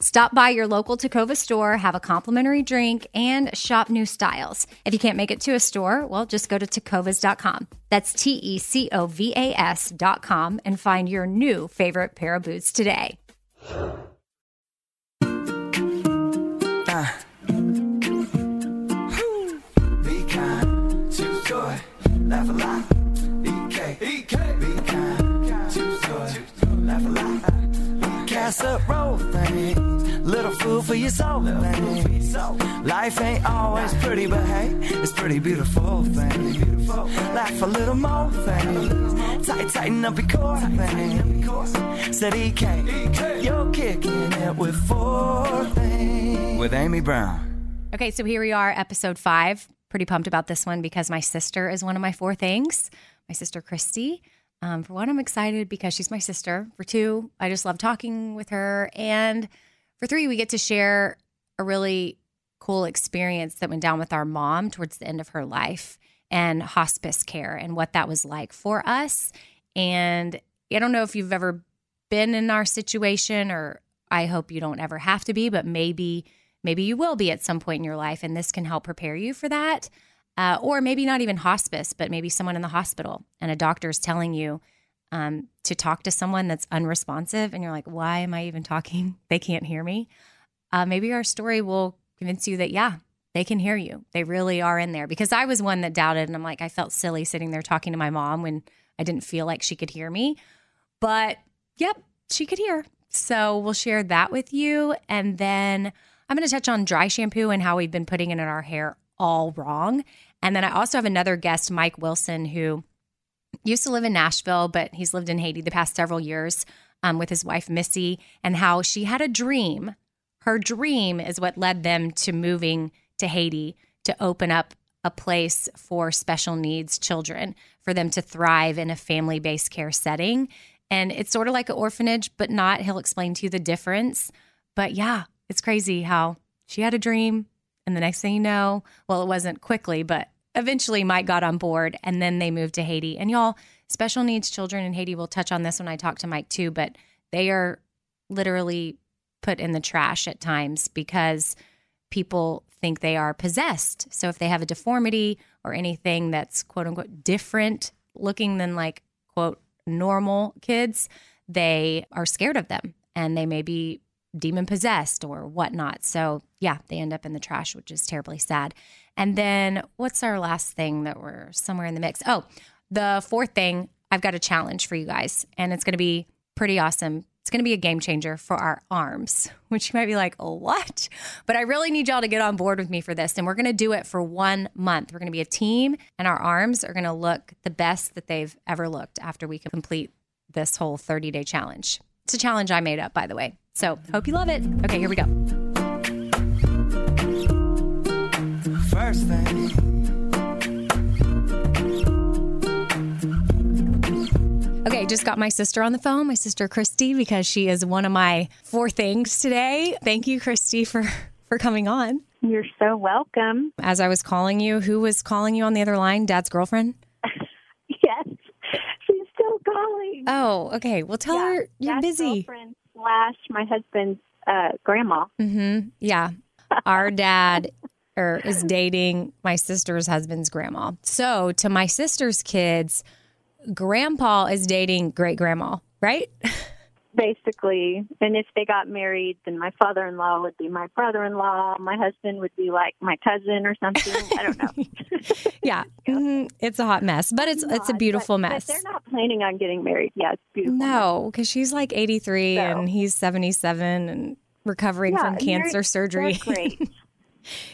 Stop by your local Tecova store, have a complimentary drink, and shop new styles. If you can't make it to a store, well, just go to tecovas.com. That's T E C O V A S.com and find your new favorite pair of boots today. Laugh a lot. EK, EK. Be kind, joy, laugh a lot. Roll things, little food for your soul. things. Life ain't always pretty, but hey, it's pretty beautiful thing. Laugh a little more things, tight, tighten up your core things. Said EK, you're kicking it with four things. With Amy Brown. Okay, so here we are, episode five. Pretty pumped about this one because my sister is one of my four things. My sister Christy. Um, for one, I'm excited because she's my sister. For two, I just love talking with her. And for three, we get to share a really cool experience that went down with our mom towards the end of her life and hospice care and what that was like for us. And I don't know if you've ever been in our situation or I hope you don't ever have to be, but maybe maybe you will be at some point in your life and this can help prepare you for that. Uh, or maybe not even hospice, but maybe someone in the hospital and a doctor is telling you um, to talk to someone that's unresponsive and you're like, why am I even talking? They can't hear me. Uh, maybe our story will convince you that, yeah, they can hear you. They really are in there. Because I was one that doubted and I'm like, I felt silly sitting there talking to my mom when I didn't feel like she could hear me. But yep, she could hear. So we'll share that with you. And then I'm going to touch on dry shampoo and how we've been putting it in our hair all wrong. And then I also have another guest, Mike Wilson, who used to live in Nashville, but he's lived in Haiti the past several years um, with his wife, Missy, and how she had a dream. Her dream is what led them to moving to Haiti to open up a place for special needs children, for them to thrive in a family based care setting. And it's sort of like an orphanage, but not. He'll explain to you the difference. But yeah, it's crazy how she had a dream. And the next thing you know, well, it wasn't quickly, but eventually Mike got on board and then they moved to Haiti. And y'all, special needs children in Haiti, we'll touch on this when I talk to Mike too, but they are literally put in the trash at times because people think they are possessed. So if they have a deformity or anything that's quote unquote different looking than like quote normal kids, they are scared of them and they may be demon possessed or whatnot. So yeah, they end up in the trash, which is terribly sad. And then what's our last thing that we're somewhere in the mix? Oh, the fourth thing, I've got a challenge for you guys, and it's going to be pretty awesome It's going to be a game changer for our arms, which you might be like, oh, what? But I really need y'all to get on board with me for this. And we're going to do it for one month. We're going to be a team, and our arms are going to look the best that they've ever looked after we complete this whole 30 day challenge. It's a challenge I made up, by the way. So hope you love it. Okay, here we go. First thing. Okay, just got my sister on the phone, my sister Christy, because she is one of my four things today. Thank you, Christy, for for coming on. You're so welcome. As I was calling you, who was calling you on the other line? Dad's girlfriend? Yes, she's still calling. Oh, okay. Well, tell her you're Dad's busy. Girlfriend slash my husband's uh, grandma. Mm-hmm. Yeah. Our dad er, is dating my sister's husband's grandma. So to my sister's kids, grandpa is dating great grandma, right? Basically, and if they got married, then my father-in-law would be my brother-in-law. My husband would be like my cousin or something. I don't know. yeah. Mhm. It's a hot mess, but it's it's a Not, beautiful but- mess. But they're not planning on getting married. Yeah, it's beautiful. No, because she's like 83 So- and he's 77 and recovering Yeah, from cancer surgery. great.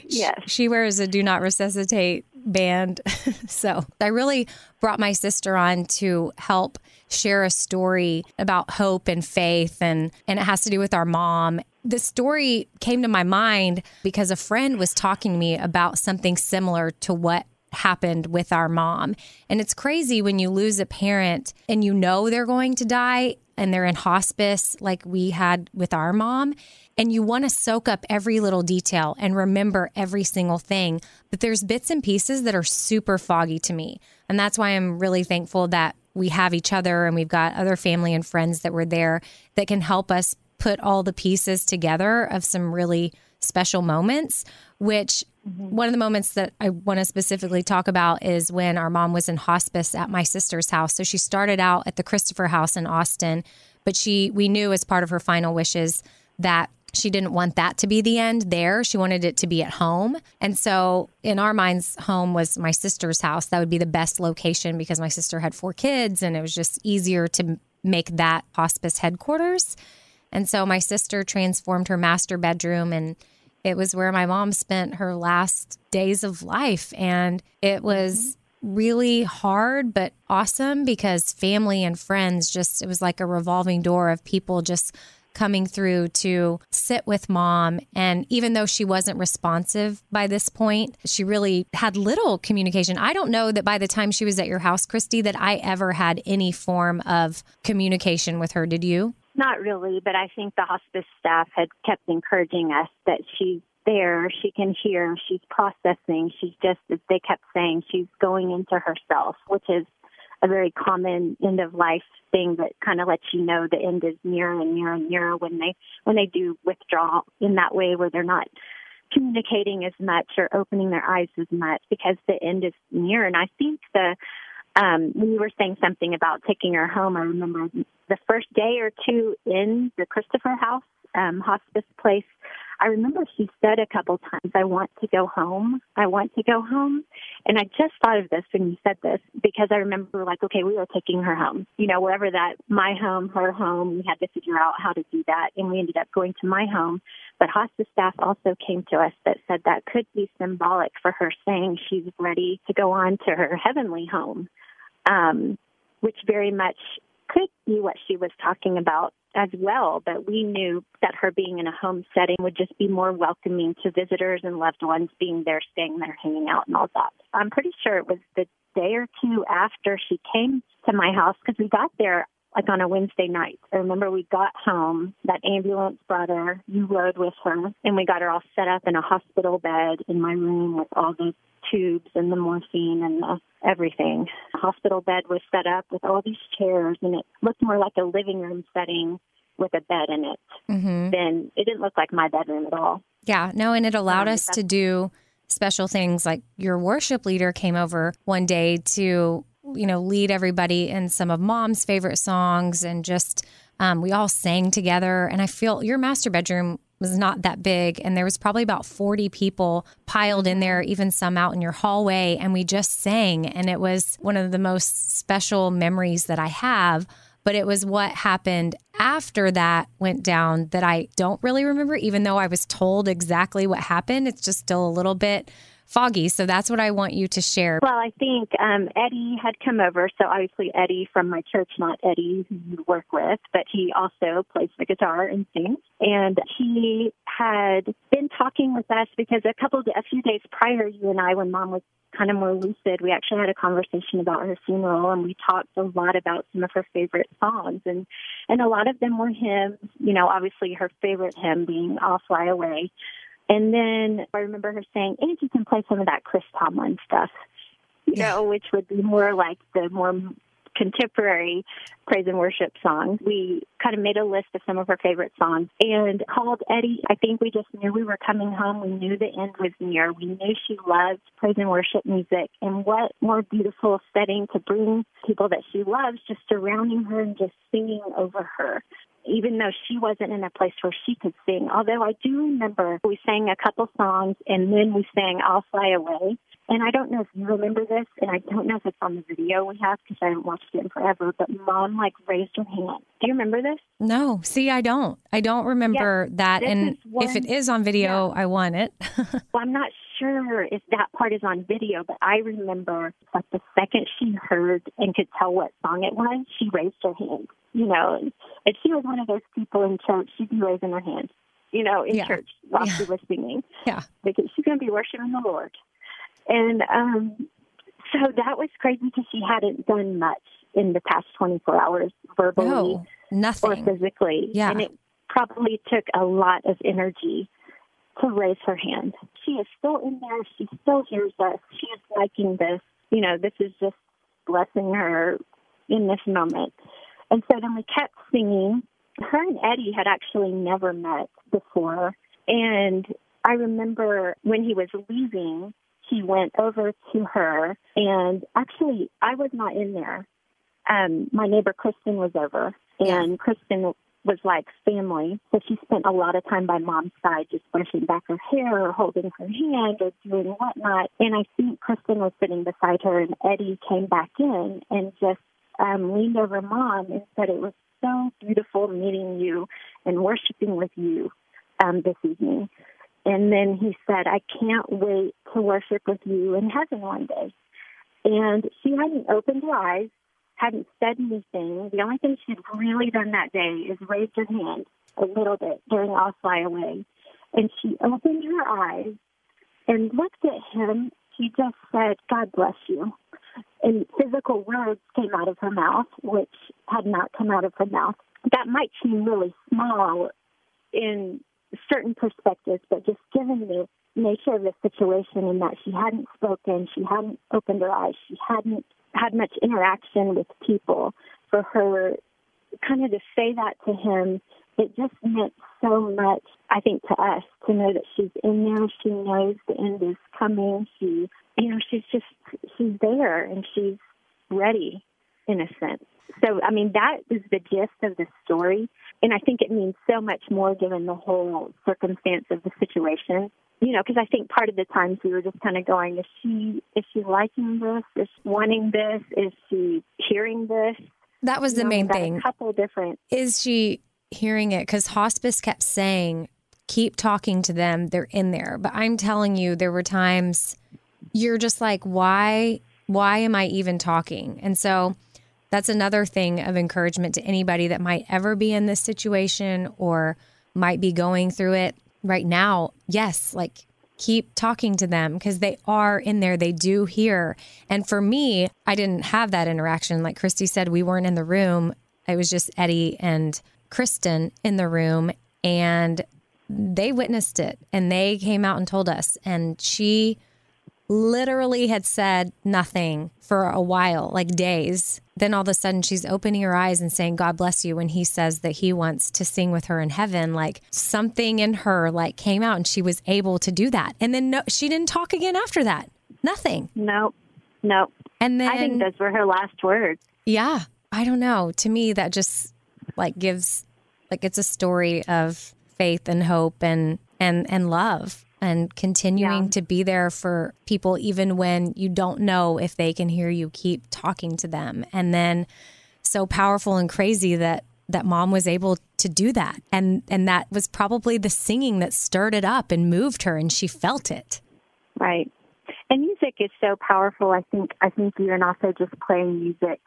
yes. She wears a do not resuscitate band. so I really brought my sister on to help share a story about hope and faith and and it has to do with our mom. The story came to my mind because a friend was talking to me about something similar to what happened with our mom. And it's crazy when you lose a parent and you know they're going to die and they're in hospice like we had with our mom and you want to soak up every little detail and remember every single thing. But there's bits and pieces that are super foggy to me. And that's why I'm really thankful that we have each other and we've got other family and friends that were there that can help us put all the pieces together of some really special moments, which mm-hmm. one of the moments that I want to specifically talk about is when our mom was in hospice at my sister's house. So she started out at the Christopher House in Austin, but she we knew as part of her final wishes that she didn't want that to be the end there. She wanted it to be at home. And so in our minds, home was my sister's house. That would be the best location because my sister had four kids and it was just easier to make that hospice headquarters. And so my sister transformed her master bedroom and it was where my mom spent her last days of life. And it was mm-hmm. really hard, but awesome because family and friends just, it was like a revolving door of people just coming through to sit with mom. And even though she wasn't responsive by this point, she really had little communication. I don't know that by the time she was at your house, Christy, that I ever had any form of communication with her. Did you? Not really, but I think the hospice staff had kept encouraging us that she's there, she can hear, she's processing, she's just, as they kept saying, she's going into herself, which is a very common end of life thing that kind of lets you know the end is near and near and near when they when they do withdraw in that way where they're not communicating as much or opening their eyes as much because the end is near and I think the um, when you were saying something about taking her home, I remember the first day or two in the Christopher House um, hospice place. I remember she said a couple times, "I want to go home. I want to go home." And I just thought of this when you said this because I remember, like, okay, we were taking her home. You know, wherever that my home, her home. We had to figure out how to do that, and we ended up going to my home. But hospice staff also came to us that said that could be symbolic for her saying she's ready to go on to her heavenly home um, which very much could be what she was talking about as well. But we knew that her being in a home setting would just be more welcoming to visitors and loved ones being there, staying there, hanging out, and all that. I'm pretty sure it was the day or two after she came to my house because we got there like on a Wednesday night. I remember we got home, that ambulance brought her, you rode with her, and we got her all set up in a hospital bed in my room with all the tubes and the morphine and the everything. Hospital bed was set up with all these chairs and it looked more like a living room setting with a bed in it Mm-hmm. than it didn't look like my bedroom at all. Yeah, no, and it allowed Um, us to do special things like your worship leader came over one day to, you know, lead everybody in some of mom's favorite songs and just um, we all sang together. And I feel your master bedroom was not that big and there was probably about 40 people piled in there even some out in your hallway and we just sang and it was one of the most special memories that I have But it was what happened after that went down that I don't really remember, even though I was told exactly what happened. It's just still a little bit foggy. So that's what I want you to share. Well, I think um, Eddie had come over. So obviously, Eddie from my church, not Eddie who you work with, but he also plays the guitar and sings. And he had been talking with us because a couple a few days prior, you and I, when mom was kind of more lucid, we actually had a conversation about her funeral and we talked a lot about some of her favorite songs and and a lot of them were hymns, you know, obviously her favorite hymn being I'll Fly Away. And then I remember her saying, and you can play some of that Chris Tomlin stuff, you know, which would be more like the more contemporary praise and worship songs. We kind of made a list of some of her favorite songs and called Eddie. I think we just knew we were coming home. We knew the end was near. We knew she loved praise and worship music. And what more beautiful setting to bring people that she loves just surrounding her and just singing over her even though she wasn't in a place where she could sing. Although I do remember we sang a couple songs and then we sang I'll Fly Away. And I don't know if you remember this, and I don't know if it's on the video we have because I haven't watched it in forever, but mom like raised her hand. Do you remember this? No. See, I don't. I don't remember yeah, that. And one, if it is on video, yeah. I want it. well, I'm not sure if that part is on video, but I remember like the second she heard and could tell what song it was, she raised her hand you know, if she was one of those people in church, she'd be raising her hand, you know, in yeah. church while yeah. she was singing. Yeah. Because she's going to be worshiping the Lord. And um, so that was crazy because she hadn't done much in the past 24 hours verbally no, nothing. or physically. Yeah. And it probably took a lot of energy to raise her hand. She is still in there. She still hears us. She is liking this. You know, this is just blessing her in this moment. And so then we kept singing. Her and Eddie had actually never met before. And I remember when he was leaving, he went over to her. And actually, I was not in there. Um, my neighbor Kristen was over. And. Kristen was like family. So she spent a lot of time by mom's side, just brushing back her hair or holding her hand or doing whatnot. And I think Kristen was sitting beside her, and Eddie came back in and just um, leaned over mom and said, It was so beautiful meeting you and worshiping with you um, this evening. And then he said, I can't wait to worship with you in heaven one day. And she hadn't opened her eyes, hadn't said anything. The only thing she'd really done that day is raised her hand a little bit during I'll Fly Away. And she opened her eyes and looked at him. She just said, God bless you and physical words came out of her mouth, which had not come out of her mouth. That might seem really small in certain perspectives, but just given the nature of the situation and that she hadn't spoken, she hadn't opened her eyes, she hadn't had much interaction with people, for her kind of to say that to him, it just meant so much, I think, to us to know that she's in there, she knows the end is coming, she you know, she's just she's there and she's ready in a sense. So, I mean, that is the gist of the story. And I think it means so much more given the whole circumstance of the situation. You know, because I think part of the times we were just kind of going, is she is she liking this? Is she wanting this? Is she hearing this? That was you the know, main thing. A couple different. Is she hearing it? Because hospice kept saying, keep talking to them. They're in there. But I'm telling you, there were times you're just like, why, why am I even talking? And so that's another thing of encouragement to anybody that might ever be in this situation or might be going through it right now. Yes, like keep talking to them because they are in there. They do hear. And for me, I didn't have that interaction. Like Christy said, we weren't in the room. It was just Eddie and Kristen in the room. And they witnessed it and they came out and told us. And she literally had said nothing for a while, like days. Then all of a sudden she's opening her eyes and saying, God bless you. When he says that he wants to sing with her in heaven, like something in her like came out and she was able to do that. And then no, she didn't talk again after that. Nothing. No, no. And then I think those were her last words. Yeah. I don't know. To me, that just like gives, like, it's a story of faith and hope and, and, and love and continuing yeah. to be there for people even when you don't know if they can hear you keep talking to them and then so powerful and crazy that that mom was able to do that and and that was probably the singing that stirred it up and moved her and she felt it Right. And music is so powerful. I think I think even also just playing music.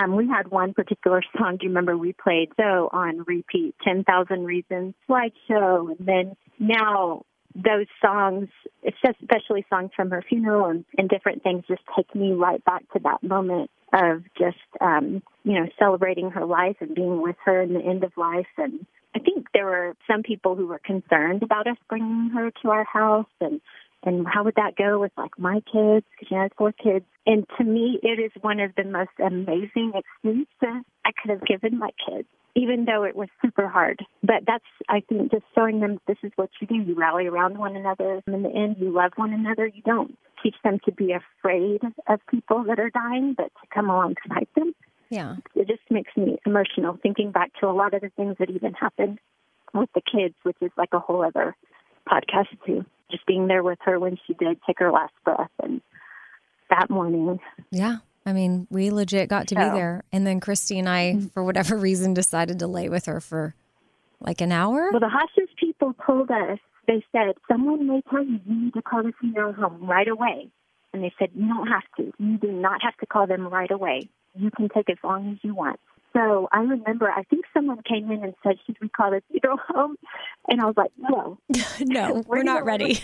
Um, we had one particular song. Do you remember we played so on repeat, Ten Thousand Reasons slideshow, and then now those songs, especially songs from her funeral and, and different things, just take me right back to that moment of just um, you know celebrating her life and being with her in the end of life. And I think there were some people who were concerned about us bringing her to our house and and how would that go with like my kids because she has four kids and to me it is one of the most amazing experiences i could have given my kids even though it was super hard. But that's i think just showing them this is what you do. You rally around one another. And in the end you love one another. You don't teach them to be afraid of people that are dying but to come alongside them. Yeah. It just makes me emotional thinking back to a lot of the things that even happened with the kids which is like a whole other podcast too. Just being there with her when she did take her last breath and that morning. Yeah. I mean, we legit got to so, be there. And then Christy and I, mm-hmm. for whatever reason, decided to lay with her for like an hour. Well, the hospice people told us, they said, someone may tell you you need to call the funeral home right away. And they said, you don't have to. You do not have to call them right away. You can take as long as you want. So I remember, I think someone came in and said, "Should we call the funeral home?" And I was like, "No, no, we're, we're not ready.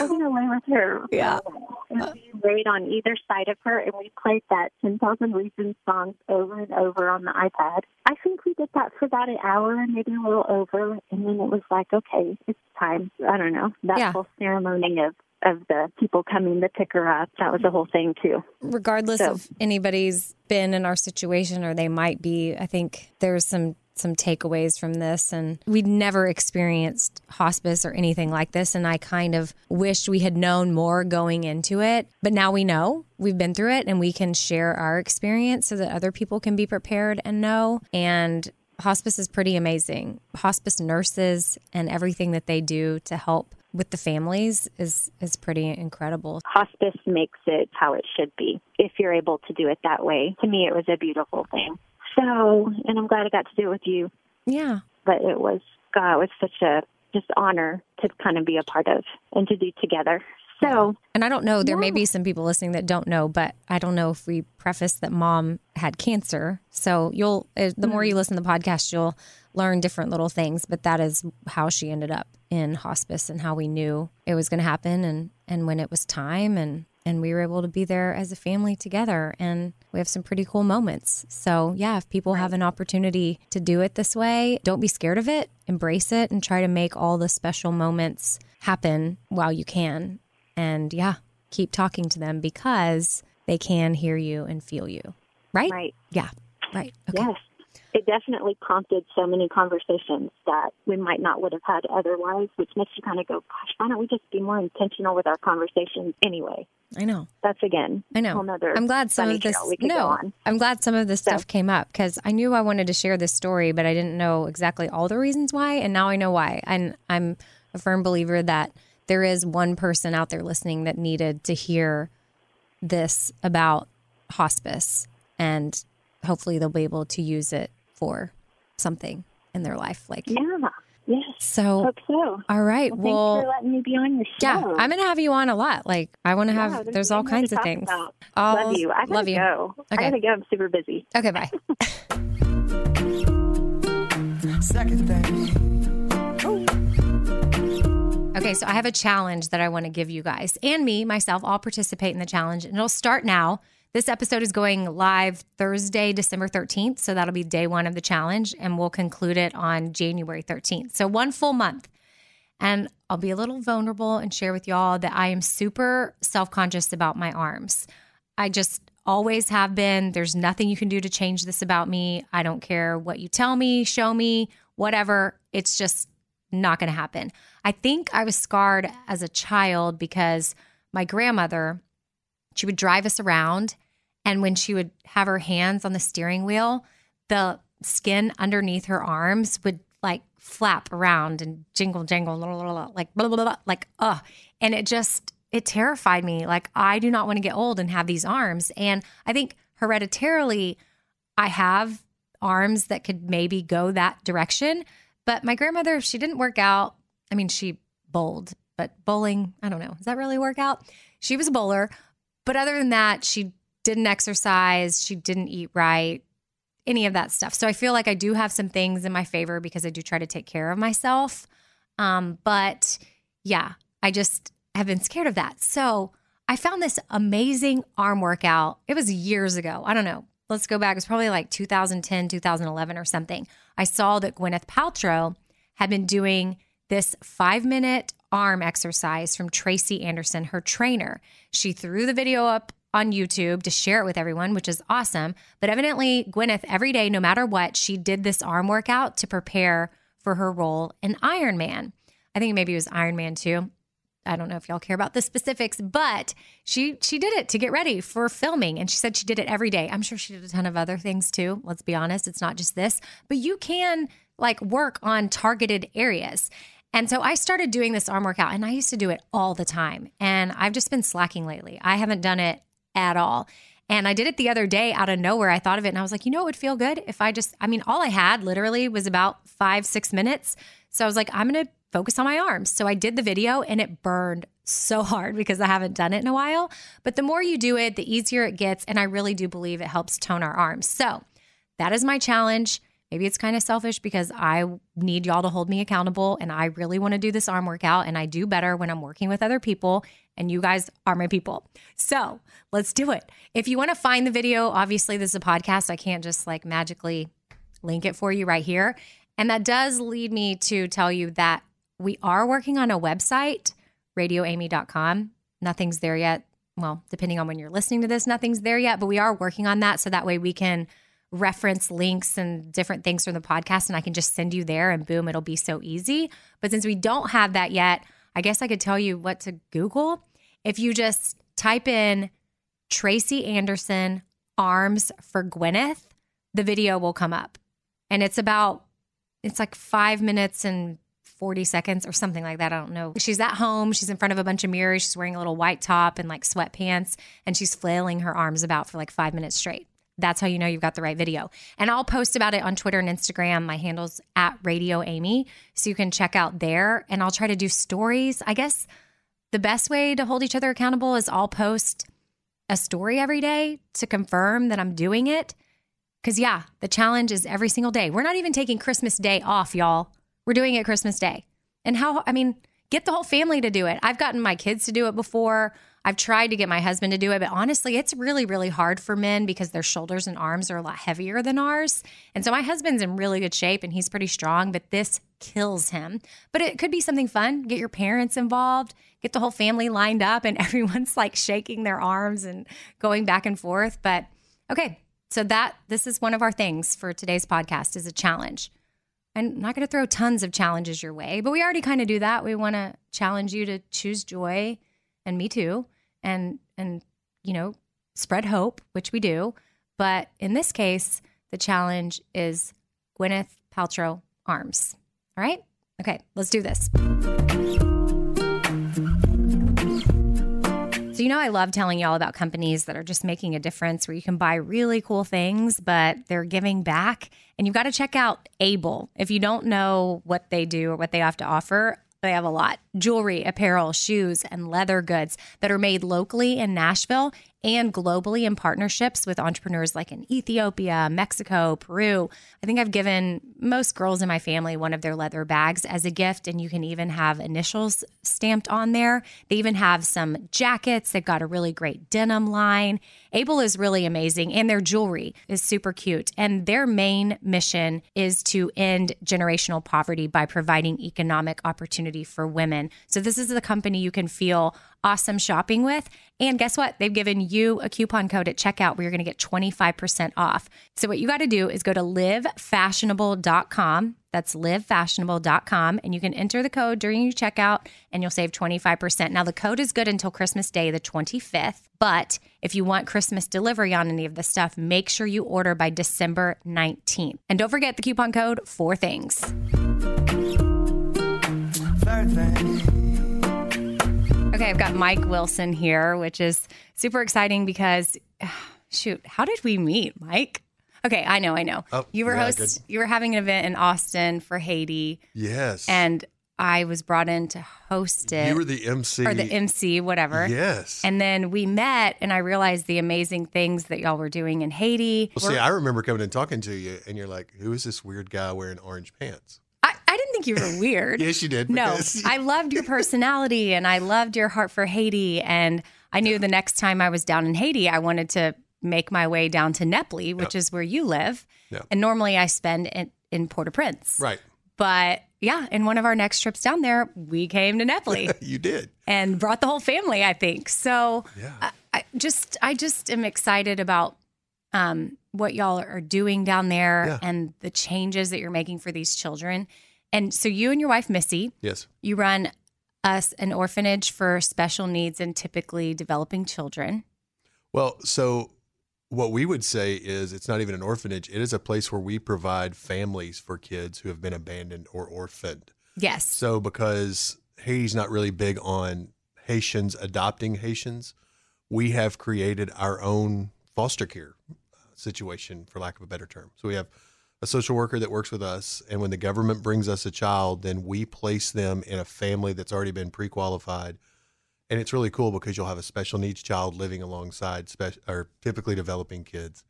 we're going to lay with her." Yeah. Um, and we laid on either side of her, and we played that Ten Thousand Reasons song over and over on the iPad. I think we did that for about an hour, and maybe a little over, and then it was like, "Okay, it's time." I don't know that yeah. whole ceremony of of the people coming to pick her up. That was the whole thing too. Regardless so. of anybody's been in our situation or they might be, I think there's some some takeaways from this and we'd never experienced hospice or anything like this and I kind of wished we had known more going into it but now we know we've been through it and we can share our experience so that other people can be prepared and know and hospice is pretty amazing hospice nurses and everything that they do to help with the families is is pretty incredible. Hospice makes it how it should be if you're able to do it that way. To me, it was a beautiful thing. So, and I'm glad I got to do it with you. Yeah, but it was God, it was such a just honor to kind of be a part of and to do together. So, and I don't know, there yeah. may be some people listening that don't know, but I don't know if we preface that mom had cancer. So you'll, uh, the more you mm-hmm. listen to the podcast, you'll learn different little things, but that is how she ended up in hospice and how we knew it was going to happen and, and when it was time. And, and we were able to be there as a family together and we have some pretty cool moments. So, yeah, if people have an opportunity to do it this way, don't be scared of it, embrace it and try to make all the special moments happen while you can and yeah, keep talking to them because they can hear you and feel you. Right? Right. Yeah. Right. Okay. Yes. It definitely prompted so many conversations that we might not would have had otherwise, which makes you kind of go, gosh, why don't we just be more intentional with our conversations anyway? I know. That's again. I know. I'm glad some of this. No, I'm glad some of this so. stuff came up because I knew I wanted to share this story, but I didn't know exactly all the reasons why, and now I know why. And I'm a firm believer that there is one person out there listening that needed to hear this about hospice and hopefully they'll be able to use it for something in their life like yeah. Yes. So hope so. all right well, well thanks for letting me be on your show. Yeah i'm gonna have you on a lot like i want to have yeah, there's all kinds of things. love you. I gotta love you. go. Okay. i gotta go. I'm super busy. Okay bye. Second thing Okay, so I have a challenge that I want to give you guys and me, myself, all participate in the challenge. And it'll start now. This episode is going live Thursday, December 13th. So that'll be day one of the challenge. And we'll conclude it on January 13th. So one full month. And I'll be a little vulnerable and share with y'all that I am super self conscious about my arms. I just always have been. There's nothing you can do to change this about me. I don't care what you tell me, show me, whatever. It's just not going to happen. I think I was scarred as a child because my grandmother, she would drive us around. And when she would have her hands on the steering wheel, the skin underneath her arms would like flap around and jingle, jingle, blah, blah, blah, like blah, blah, blah, like, uh. And it just, it terrified me. Like, I do not want to get old and have these arms. And I think hereditarily, I have arms that could maybe go that direction. But my grandmother, she didn't work out. I mean, she bowled, but bowling, I don't know. Does that really work out? She was a bowler. But other than that, she didn't exercise. She didn't eat right, any of that stuff. So I feel like I do have some things in my favor because I do try to take care of myself. Um, but yeah, I just have been scared of that. So I found this amazing arm workout. It was years ago. I don't know. Let's go back. It was probably like 2010, 2011 or something. I saw that Gwyneth Paltrow had been doing this five minute arm exercise from Tracy Anderson, her trainer. She threw the video up on YouTube to share it with everyone, which is awesome. But evidently, Gwyneth, every day, no matter what, she did this arm workout to prepare for her role in Iron Man. I think maybe it was Iron Man 2. I don't know if y'all care about the specifics, but she she did it to get ready for filming and she said she did it every day. I'm sure she did a ton of other things too. Let's be honest, it's not just this, but you can like work on targeted areas. And so I started doing this arm workout and I used to do it all the time. And I've just been slacking lately. I haven't done it at all. And I did it the other day out of nowhere. I thought of it and I was like, you know, it would feel good if I just, I mean, all I had literally was about five, six minutes. So I was like, I'm going to focus on my arms. So I did the video and it burned so hard because I haven't done it in a while. But the more you do it, the easier it gets. And I really do believe it helps tone our arms. So that is my challenge. Maybe it's kind of selfish because I need y'all to hold me accountable and I really want to do this arm workout and I do better when I'm working with other people and you guys are my people. So let's do it. If you want to find the video, obviously this is a podcast. I can't just like magically link it for you right here. And that does lead me to tell you that we are working on a website, radioamy.com. Nothing's there yet. Well, depending on when you're listening to this, nothing's there yet, but we are working on that so that way we can reference links and different things from the podcast and I can just send you there and boom, it'll be so easy. But since we don't have that yet, I guess I could tell you what to Google. If you just type in Tracy Anderson arms for Gwyneth, the video will come up. And it's about, it's like five minutes and 40 seconds or something like that. I don't know. She's at home. She's in front of a bunch of mirrors. She's wearing a little white top and like sweatpants, and she's flailing her arms about for like five minutes straight. That's how you know you've got the right video. And I'll post about it on Twitter and Instagram. My handle's at Radio Amy. So you can check out there. And I'll try to do stories. I guess the best way to hold each other accountable is I'll post a story every day to confirm that I'm doing it. Because, yeah, the challenge is every single day. We're not even taking Christmas Day off, y'all. We're doing it Christmas Day. And how, I mean, get the whole family to do it. I've gotten my kids to do it before. I've tried to get my husband to do it, but honestly, it's really, really hard for men because their shoulders and arms are a lot heavier than ours. And so my husband's in really good shape and he's pretty strong, but this kills him. But it could be something fun. Get your parents involved, get the whole family lined up, and everyone's like shaking their arms and going back and forth. But okay, so that this is one of our things for today's podcast is a challenge. I'm not going to throw tons of challenges your way, but we already kind of do that. We want to challenge you to choose joy and me too and and you know spread hope which we do. But in this case the challenge is gwyneth paltrow arms. All right? Okay let's do this so you know i love telling y'all about companies that are just making a difference where you can buy really cool things but they're giving back. And you've got to check out able. If you don't know what they do or what they have to offer they have a lot. Jewelry, apparel, shoes, and leather goods that are made locally in Nashville and globally in partnerships with entrepreneurs like in Ethiopia, Mexico, Peru. I think I've given most girls in my family one of their leather bags as a gift, and you can even have initials stamped on there. They even have some jackets. They've got a really great denim line. Able is really amazing, and their jewelry is super cute. And their main mission is to end generational poverty by providing economic opportunity for women. So, this is the company you can feel awesome shopping with. And guess what? They've given you a coupon code at checkout where you're going to get 25% off. So what you got to do is go to livefashionable.com. That's livefashionable.com. And you can enter the code during your checkout and you'll save 25%. Now, the code is good until Christmas Day, the 25th. But if you want Christmas delivery on any of this stuff, make sure you order by December 19th. And don't forget the coupon code for things. Third thing. Okay, I've got Mike Wilson here, which is super exciting because, shoot, how did we meet, Mike? Okay, I know, I know. Oh, you were yeah, host. good. You were having an event in Austin for Haiti, Yes. and I was brought in to host it you were the MC. or the MC, whatever. Yes. And then we met, and I realized the amazing things that y'all were doing in Haiti. well, see, I remember coming and talking to you, and you're like, "Who is this weird guy wearing orange pants?" I, I didn't think you were weird. Yes, you did. No, I loved your personality and I loved your heart for Haiti. And I knew the next time I was down in Haiti, I wanted to make my way down to Nepli, which is where you live. Yeah. And normally I spend in, in Port au Prince. right. But yeah, in one of our next trips down there, we came to Nepli You did. and brought the whole family, I think. So Yeah. I, I just I just am excited about um, what y'all are doing down there Yeah. and the changes that you're making for these children. And so you and your wife Missy, Yes. you run us an orphanage for special needs and typically developing children. Well, so what we would say is it's not even an orphanage. It is a place where we provide families for kids who have been abandoned or orphaned. Yes. So because Haiti's not really big on Haitians adopting Haitians, we have created our own foster care situation, for lack of a better term. So we have a social worker that works with us, and when the government brings us a child, then we place them in a family that's already been pre-qualified. And it's really cool because you'll have a special needs child living alongside spe- or typically developing kids.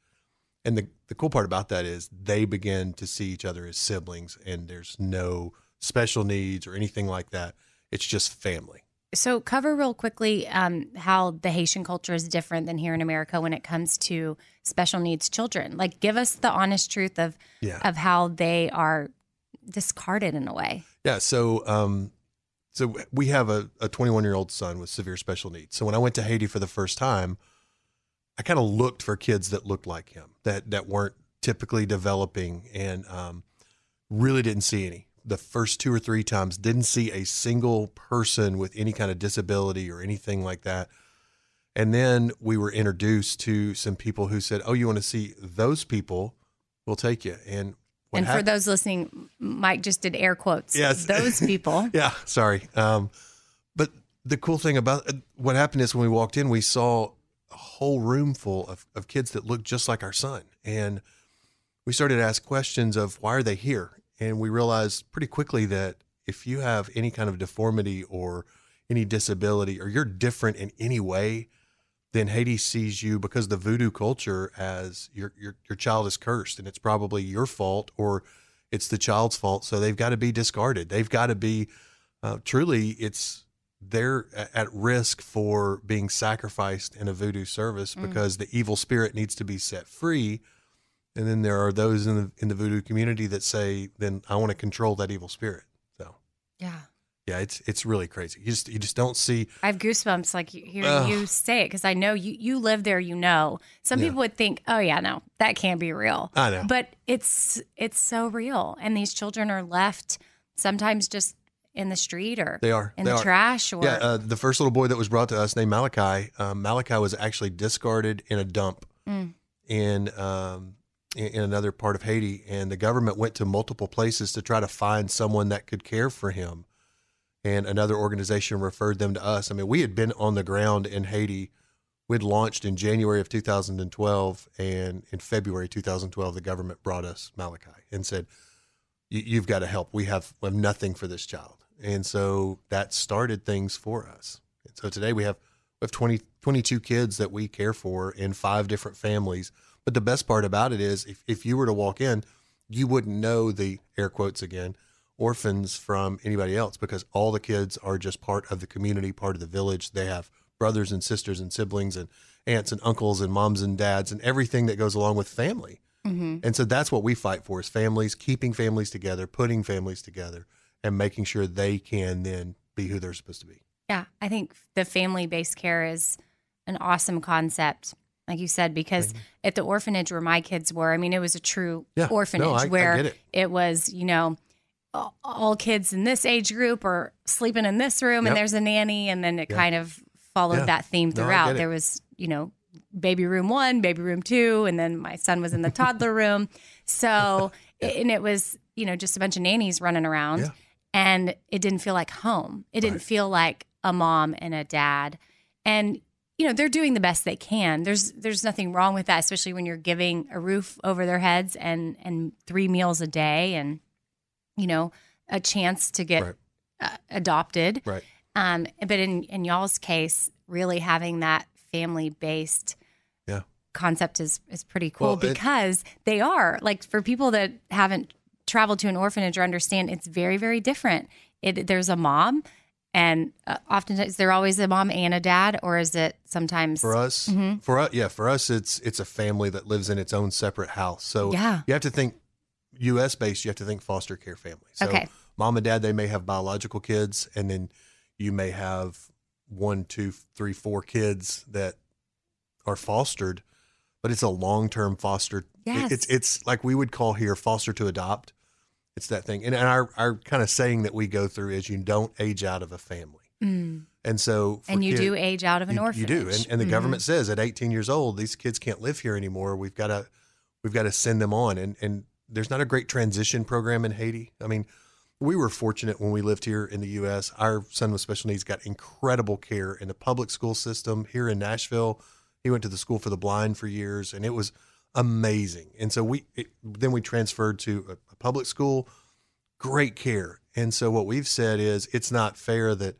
And the, the cool part about that is they begin to see each other as siblings, and there's no special needs or anything like that. It's just family. So cover real quickly um, how the Haitian culture is different than here in America when it comes to special needs children. Like, give us the honest truth of Yeah. of how they are discarded in a way. Yeah. So, um, so we have a 21 year old son with severe special needs. So when I went to Haiti for the first time, I kind of looked for kids that looked like him, that that weren't typically developing, and um, really didn't see any. The first two or three times, didn't see a single person with any kind of disability or anything like that. And then we were introduced to some people who said, "Oh, you want to see those people? We'll take you." And what and for those listening, Mike just did air quotes. Yes. Those people. yeah, sorry. Um, but the cool thing about uh, what happened is when we walked in, we saw a whole room full of, of kids that looked just like our son. And we started to ask questions of why are they here? And we realized pretty quickly that if you have any kind of deformity or any disability or you're different in any way, then Haiti sees you because the voodoo culture as your, your your child is cursed and it's probably your fault or it's the child's fault. So they've got to be discarded. They've got to be uh, truly it's they're at risk for being sacrificed in a voodoo service because the evil spirit needs to be set free. And then there are those in the in the voodoo community that say, "Then I want to control that evil spirit." So Yeah. yeah, it's it's really crazy. You just you just don't see I have goosebumps like hearing Ugh. you say it because I know you you live there. You know, some Yeah. people would think, "Oh yeah, no, that can't be real." I know. but it's it's so real, and these children are left sometimes just in the street or They are. in They the are. trash or Yeah, uh, the first little boy that was brought to us named Malachi. Um, Malachi was actually discarded in a dump Mm. in, um, in another part of Haiti, and the government went to multiple places to try to find someone that could care for him. And another organization referred them to us. I mean, we had been on the ground in Haiti. We'd launched in January of 2012, and in February 2012, the government brought us Malachi and said, "You- "You've got to help. We have, we have nothing for this child." And so that started things for us. And so today we have we have 20, 22 kids that we care for in five different families. But the best part about it is if, if you were to walk in, you wouldn't know the air quotes again orphans from anybody else because all the kids are just part of the community, part of the village. They have brothers and sisters and siblings and aunts and uncles and moms and dads and everything that goes along with family. Mm-hmm. And so that's what we fight for is families, keeping families together, putting families together, and making sure they can then be who they're supposed to be. Yeah, I think the family based care is an awesome concept, like you said, because at the orphanage where my kids were, I mean, it was a true Yeah, orphanage I- I where get it. was, you know, all- kids in this age group are sleeping in this room Yep. and there's a nanny. And then it Yeah. kind of followed Yeah. that theme throughout. it. there was, you know, baby room one, baby room two, and then my son was in the toddler room. So, and it was, you know, just a bunch of nannies running around. Yeah. And it didn't feel like home. It didn't Right. feel like a mom and a dad. And you know, they're doing the best they can. There's there's nothing wrong with that, especially when you're giving a roof over their heads and and three meals a day and you know, a chance to get Right. uh, adopted. Right. Um, but in in y'all's case, really having that family based Yeah. concept is is pretty cool Well, it- because they are like for people that haven't traveled to an orphanage or understand it's very very different. It there's a mom, and uh, oftentimes they're always a mom and a dad, or is it sometimes For us, Mm-hmm. for us, yeah, for us, it's it's a family that lives in its own separate house. So Yeah. you have to think U.S. based. You have to think foster care family. So Okay. mom and dad, they may have biological kids, and then you may have one, two, three, four kids that are fostered, but it's a long term foster. Yes. It's it's like we would call here foster to adopt. It's that thing, and, and our our kind of saying that we go through is you don't age out of a family, Mm. and so and you do age out of an you, orphanage. You do, and, and the Mhm. government says at 18 years old, these kids can't live here anymore. We've got to, we've got to send them on. And and there's not a great transition program in Haiti. I mean, we were fortunate when we lived here in the U.S. Our son with special needs got incredible care in the public school system here in Nashville. He went to the school for the blind for years, and it was amazing. And so we it, then we transferred to a, a public school, great care. And so what we've said is it's not fair that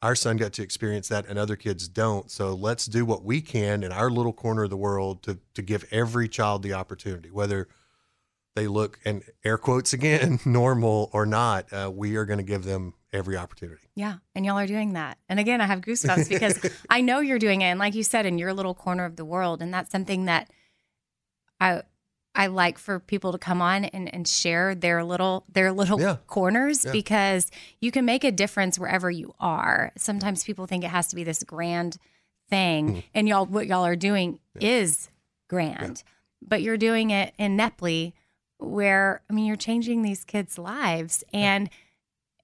our son got to experience that and other kids don't. So let's do what we can in our little corner of the world to to give every child the opportunity, whether they look and air quotes again normal or not. Uh, we are going to give them every opportunity. Yeah, and y'all are doing that. And again, I have goosebumps because I know you're doing it, and like you said, in your little corner of the world, and that's something that I I like for people to come on and, and share their little their little Yeah. corners Yeah. because you can make a difference wherever you are. Sometimes people think it has to be this grand thing, Hmm. and y'all what y'all are doing is grand, but you're doing it in Nepley, where I mean you're changing these kids' lives and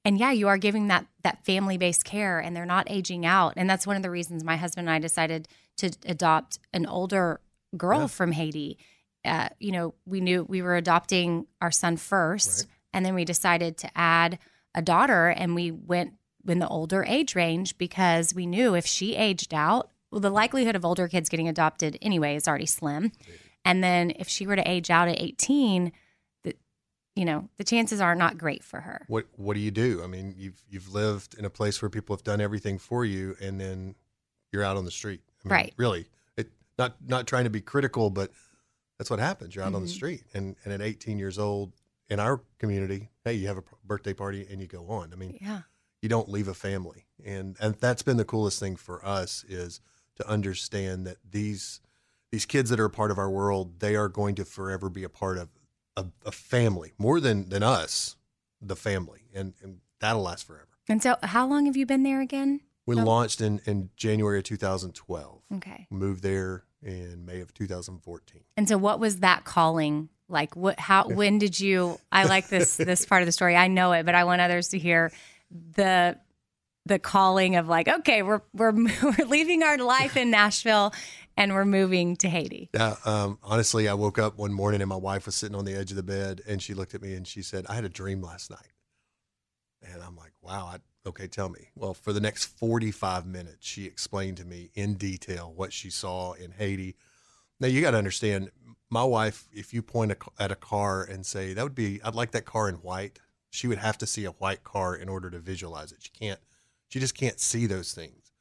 and yeah you are giving that that family based care and they're not aging out and that's one of the reasons my husband and i decided to adopt an older girl Yeah. from haiti uh, you know we knew we were adopting our son first Right. and then we decided to add a daughter and we went in the older age range because we knew if she aged out well the likelihood of older kids getting adopted anyway is already slim and then if she were to age out at 18 the, you know the chances are not great for her What what do you do? I mean, you've you've lived in a place where people have done everything for you, and then you're out on the street. I mean, Right. Really, it not not trying to be critical, but that's what happens. You're out on the Mhm. street, and and at 18 years old in our community, hey, you have a birthday party and you go on. I mean, yeah you don't leave a family and and that's been the coolest thing for us is to understand that these these kids that are a part of our world they are going to forever be a part of a, a family more than than us the family and and that'll last forever And so, how long have you been there again? we Oh. launched in in january of 2012 Okay. moved there in may of 2014 And so, what was that calling like? What? How? When did you? I like this this part of the story. I know it, but I want others to hear the the calling of like, okay, we're we're we're leaving our life in Nashville and we're moving to Haiti. Yeah, um, honestly, I woke up one morning and my wife was sitting on the edge of the bed and she looked at me and she said, I had a dream last night. And I'm like, wow, I, okay, tell me. Well, for the next 45 minutes, she explained to me in detail what she saw in Haiti. Now, you got to understand, my wife, if you point a, at a car and say, that would be, I'd like that car in white, she would have to see a white car in order to visualize it. She can't, she just can't see those things.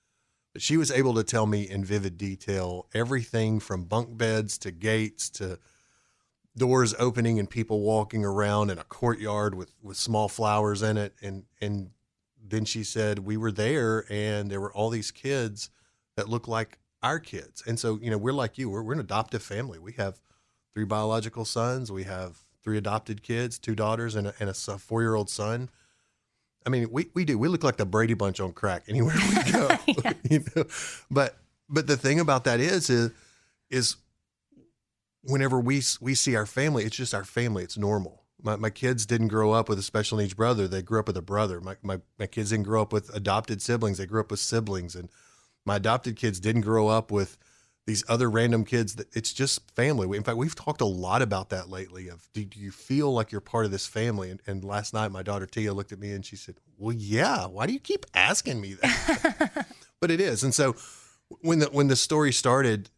But she was able to tell me in vivid detail everything from bunk beds to gates to doors opening and people walking around in a courtyard with, with small flowers in it. And, and then she said, we were there and there were all these kids that look like our kids. And so, you know, we're like you, we're, we're an adoptive family. We have three biological sons. We have three adopted kids, two daughters and a, and a four year old son. I mean, we, we do. We look like the Brady Bunch on crack anywhere we go. you know? But but the thing about that is is is whenever we we see our family, it's just our family. It's normal. My, my kids didn't grow up with a special needs brother. They grew up with a brother. My, my my kids didn't grow up with adopted siblings. They grew up with siblings. And my adopted kids didn't grow up with these other random kids. That it's just family. In fact, we've talked a lot about that lately. Of do, do you feel like you're part of this family? And, and last night, my daughter Tia looked at me and she said, "Well, yeah. Why do you keep asking me that?" but it is. And so when the when the story started,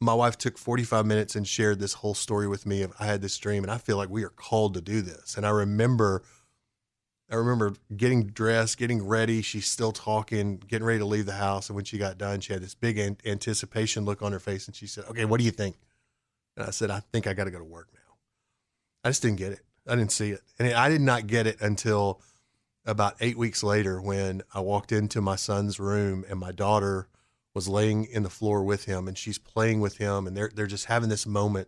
my wife took 45 minutes and shared this whole story with me of I had this dream and I feel like we are called to do this. And I remember I remember getting dressed, getting ready. She's still talking, getting ready to leave the house. And when she got done, she had this big an- anticipation look on her face. And she said, Okay, what do you think? And I said, I think I got to go to work now. I just didn't get it. I didn't see it. And I did not get it until about eight weeks later when I walked into my son's room and my daughter was laying in the floor with him and she's playing with him and they're they're just having this moment.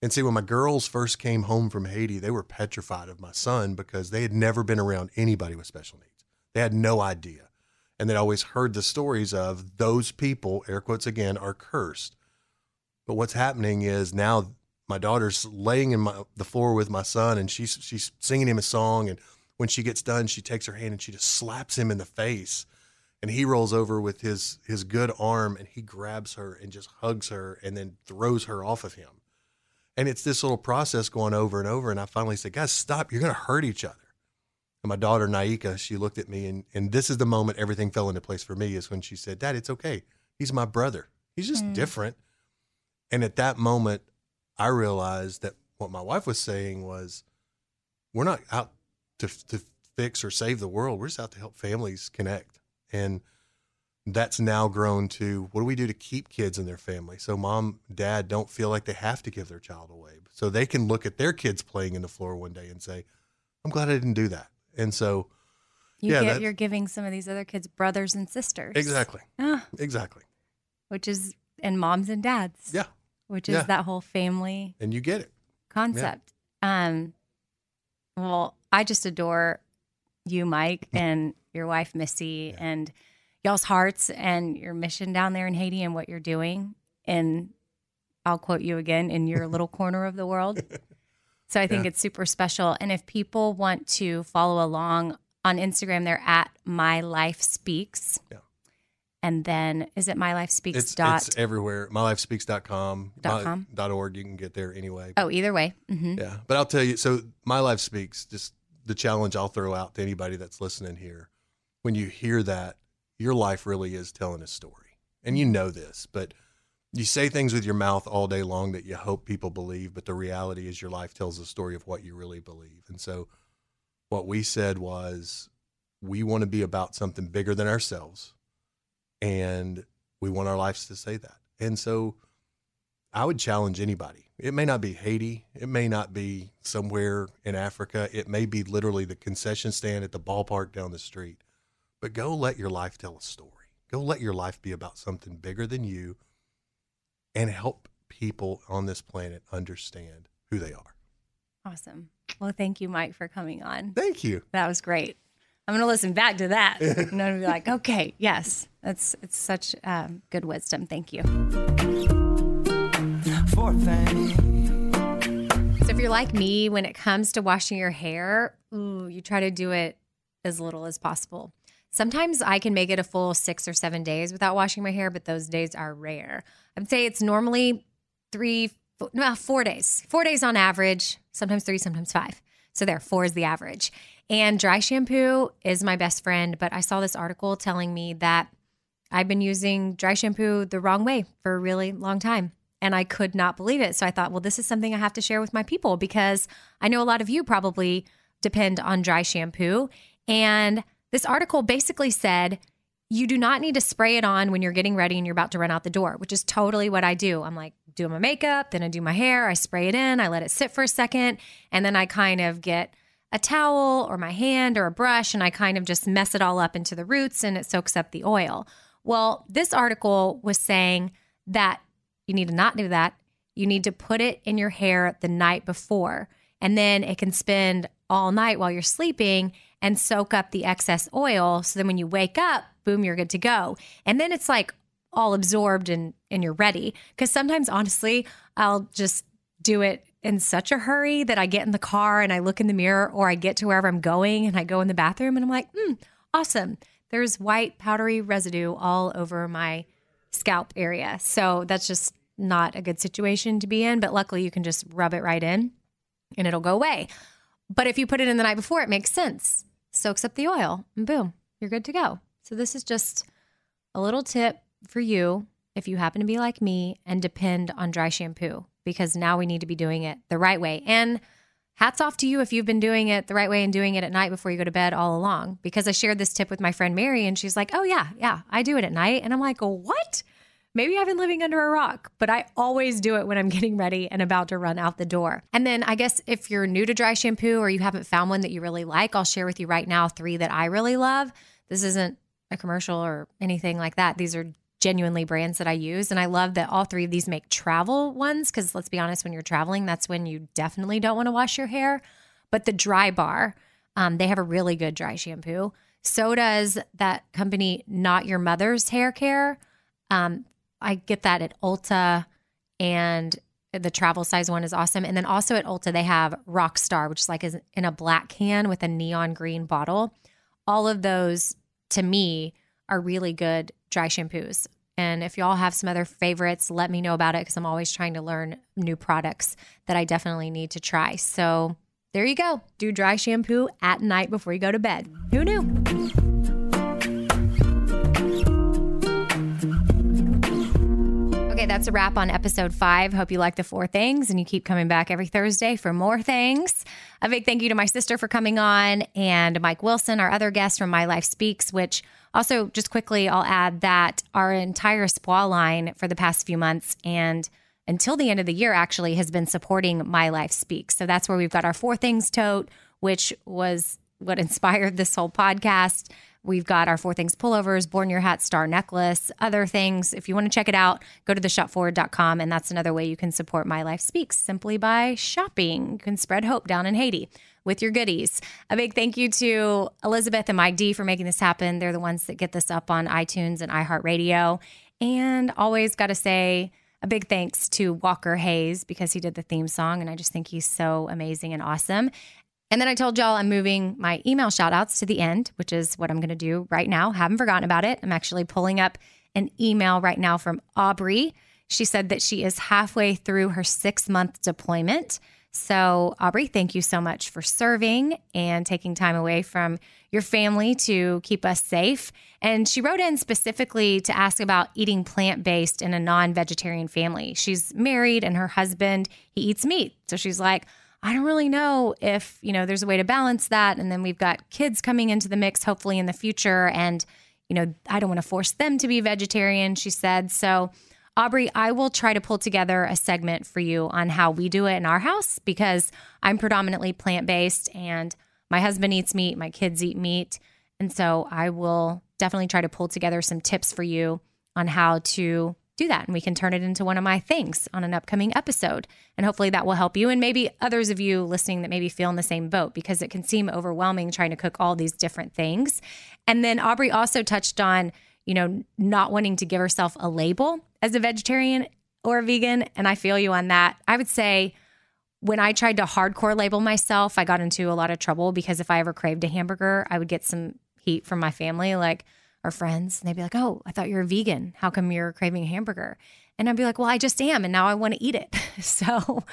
And see, when my girls first came home from Haiti, they were petrified of my son because they had never been around anybody with special needs. They had no idea. And they'd always heard the stories of those people, air quotes again, are cursed. But what's happening is now my daughter's laying in my, the floor with my son and she's she's singing him a song and when she gets done she takes her hand and she just slaps him in the face and he rolls over with his his good arm and he grabs her and just hugs her and then throws her off of him. And it's this little process going over and over and i finally said guys stop. You're going to hurt each other. And my daughter naika she looked at me and and this is the moment everything fell into place for me is when she said dad it's okay. He's my brother. He's just hmm. different. And at that moment i realized that what my wife was saying was we're not out to, to fix or save the world. We're just out to help families connect and that's now grown to what do we do to keep kids in their family so mom dad don't feel like they have to give their child away so they can look at their kids playing in the floor one day and say i'm glad i didn't do that and so You Yeah, get, you're giving some of these other kids brothers and sisters. exactly Ah, exactly which is, and moms and dads. yeah Which is yeah. that whole family and you get it concept. Um, well, I just adore you, Mike, and your wife, Missy, Yeah. and y'all's hearts and your mission down there in Haiti and what you're doing. And I'll quote you again in your little corner of the world. So I think Yeah. it's super special. And if people want to follow along on Instagram, they're at My Life Speaks. Yeah. And then is it My Life Speaks it's, dot? it's everywhere mylifespeaks.com Dot com? dot org you can get there anyway oh, either way. hmm Yeah, but I'll tell you. So my life speaks. Just the challenge I'll throw out to anybody that's listening here. When you hear that, your life really is telling a story, and you know this. But you say things with your mouth all day long that you hope people believe, but the reality is your life tells a story of what you really believe. And so, what we said was, we want to be about something bigger than ourselves, and we want our lives to say that. And so, I would challenge anybody. It may not be Haiti. It may not be somewhere in Africa. It may be literally the concession stand at the ballpark down the street. But go let your life tell a story. Go let your life be about something bigger than you and help people on this planet understand who they are. Awesome. Well, thank you, Mike, for coming on. Thank you. That was great. I'm going to listen back to that and I'm going to be like, okay, yes, that's it's such um, good wisdom. Thank you. Fourth thing. So if you're like me, when it comes to washing your hair, ooh, you try to do it as little as possible. Sometimes I can make it a full six or seven days without washing my hair, but those days are rare. I'd say it's normally three, four, no, four days, four days on average, sometimes three, sometimes five. So there, four is the average. And dry shampoo is my best friend, but I saw this article telling me that I've been using dry shampoo the wrong way for a really long time. And I could not believe it. So I thought, well, this is something I have to share with my people because I know a lot of you probably depend on dry shampoo. And this article basically said you do not need to spray it on when you're getting ready and you're about to run out the door, which is totally what I do. I'm like, do my makeup, then I do my hair, I spray it in, I let it sit for a second, and then I kind of get a towel or my hand or a brush and I kind of just mess it all up into the roots and it soaks up the oil. Well, this article was saying that you need to not do that. You need to put it in your hair the night before, and then it can spend all night while you're sleeping and soak up the excess oil. So then when you wake up, boom, you're good to go. And then it's like all absorbed and, and you're ready. Because sometimes, honestly, I'll just do it in such a hurry that I get in the car and I look in the mirror or I get to wherever I'm going and I go in the bathroom and I'm like, hmm, awesome. There's white powdery residue all over my scalp area. So that's just not a good situation to be in. But luckily, you can just rub it right in and it'll go away. But if you put it in the night before, it makes sense. Soaks up the oil and boom, you're good to go. So this is just a little tip for you if you happen to be like me and depend on dry shampoo because now we need to be doing it the right way. And hats off to you if you've been doing it the right way and doing it at night before you go to bed all along. Because I shared this tip with my friend Mary and she's like, oh, yeah, yeah, I do it at night. And I'm like, what? Maybe I've been living under a rock, but I always do it when I'm getting ready and about to run out the door. And then I guess if you're new to dry shampoo or you haven't found one that you really like, I'll share with you right now three that I really love. This isn't a commercial or anything like that. These are genuinely brands that I use. And I love that all three of these make travel ones because let's be honest, when you're traveling, that's when you definitely don't want to wash your hair. But the Drybar, um, they have a really good dry shampoo. So does that company, Not Your Mother's Hair Care. Um, I get that at Ulta and the travel size one is awesome. And then also at Ulta, they have Rockstar, which is like in a black can with a neon green bottle. All of those to me are really good dry shampoos. And if y'all have some other favorites, let me know about it because I'm always trying to learn new products that I definitely need to try. So there you go. Do dry shampoo at night before you go to bed. Who knew? That's a wrap on episode five. Hope you like the four things and you keep coming back every Thursday for more things. A big thank you to my sister for coming on and Mike Wilson, our other guest from My Life Speaks, which also, just quickly, I'll add that our entire spa line for the past few months and until the end of the year actually has been supporting My Life Speaks. So that's where we've got our four things tote, which was what inspired this whole podcast. We've got our Four Things pullovers, Born Your Hat Star necklace, other things. If you want to check it out, go to theshopforward.com. And that's another way you can support My Life Speaks simply by shopping. You can spread hope down in Haiti with your goodies. A big thank you to Elizabeth and Mike D for making this happen. They're the ones that get this up on iTunes and iHeartRadio. And always got to say, a big thanks to Walker Hayes because he did the theme song. And I just think he's so amazing and awesome. And then I told y'all I'm moving my email shout outs to the end, which is what I'm going to do right now. Haven't forgotten about it. I'm actually pulling up an email right now from Aubrey. She said that she is halfway through her six month deployment. So, Aubrey, thank you so much for serving and taking time away from your family to keep us safe. And she wrote in specifically to ask about eating plant based in a non vegetarian family. She's married and her husband, he eats meat. So she's like, I don't really know if, you know, there's a way to balance that. And then we've got kids coming into the mix, hopefully in the future. And, you know, I don't want to force them to be vegetarian, she said. So, Aubrey, I will try to pull together a segment for you on how we do it in our house because I'm predominantly plant based and my husband eats meat, my kids eat meat. And so I will definitely try to pull together some tips for you on how to do that. And we can turn it into one of my things on an upcoming episode. And hopefully that will help you and maybe others of you listening that maybe feel in the same boat because it can seem overwhelming trying to cook all these different things. And then Aubrey also touched on, you know, not wanting to give herself a label as a vegetarian or a vegan. And I feel you on that. I would say, when I tried to hardcore label myself, I got into a lot of trouble because if I ever craved a hamburger, I would get some heat from my family. Like, friends, and they'd be like, "Oh, I thought you were a vegan. How come you're craving a hamburger?" And I'd be like, "Well, I just am, and now I want to eat it." so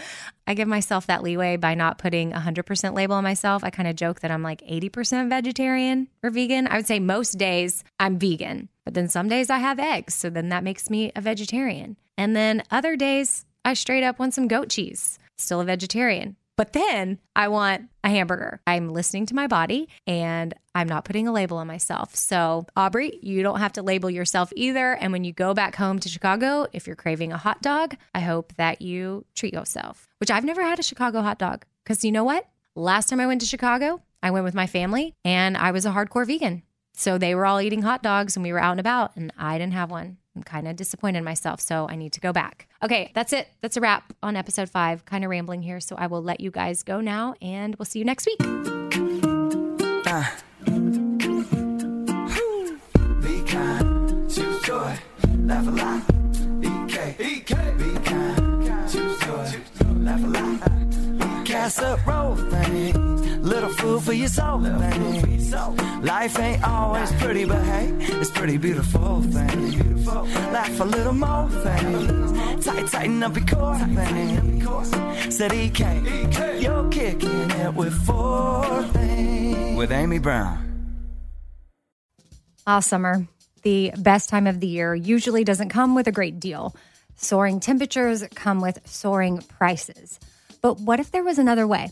I give myself that leeway by not putting a hundred percent label on myself. I kind of joke that I'm like eighty percent vegetarian or vegan. I would say most days I'm vegan, but then some days I have eggs, so then that makes me a vegetarian. And then other days I straight up want some goat cheese. Still a vegetarian. But then I want a hamburger. I'm listening to my body and I'm not putting a label on myself. So, Aubrey, you don't have to label yourself either. And when you go back home to Chicago, if you're craving a hot dog, I hope that you treat yourself, which I've never had a Chicago hot dog. Because you know what? Last time I went to Chicago, I went with my family and I was a hardcore vegan. So they were all eating hot dogs and we were out and about, and I didn't have one. I'm kind of disappointed in myself, so I need to go back. Okay, that's it. That's a wrap on episode five. Kind of rambling here, so I will let you guys go now, and we'll see you next week. Uh. Be kind, choose joy, laugh a lot. EK, EK. Be kind, choose joy, laugh a lot. Cast up, roll things. Little food for your soul, thing. Life ain't always pretty, but hey, it's pretty beautiful thing. Laugh a little more thing. Tight, tighten up your core thing. Said EK, you're kicking it with four things. With Amy Brown. All summer, the best time of the year usually doesn't come with a great deal. Soaring temperatures come with soaring prices. But what if there was another way?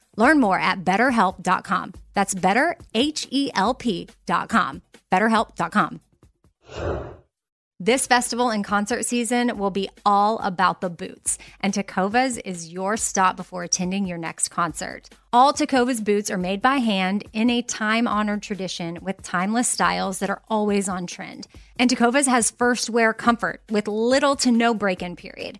Learn more at betterhelp.com. That's better, H E L P.com. BetterHelp.com. This festival and concert season will be all about the boots, and Tecovas is your stop before attending your next concert. All Tecovas boots are made by hand in a time honored tradition with timeless styles that are always on trend. And Tecovas has first wear comfort with little to no break in period.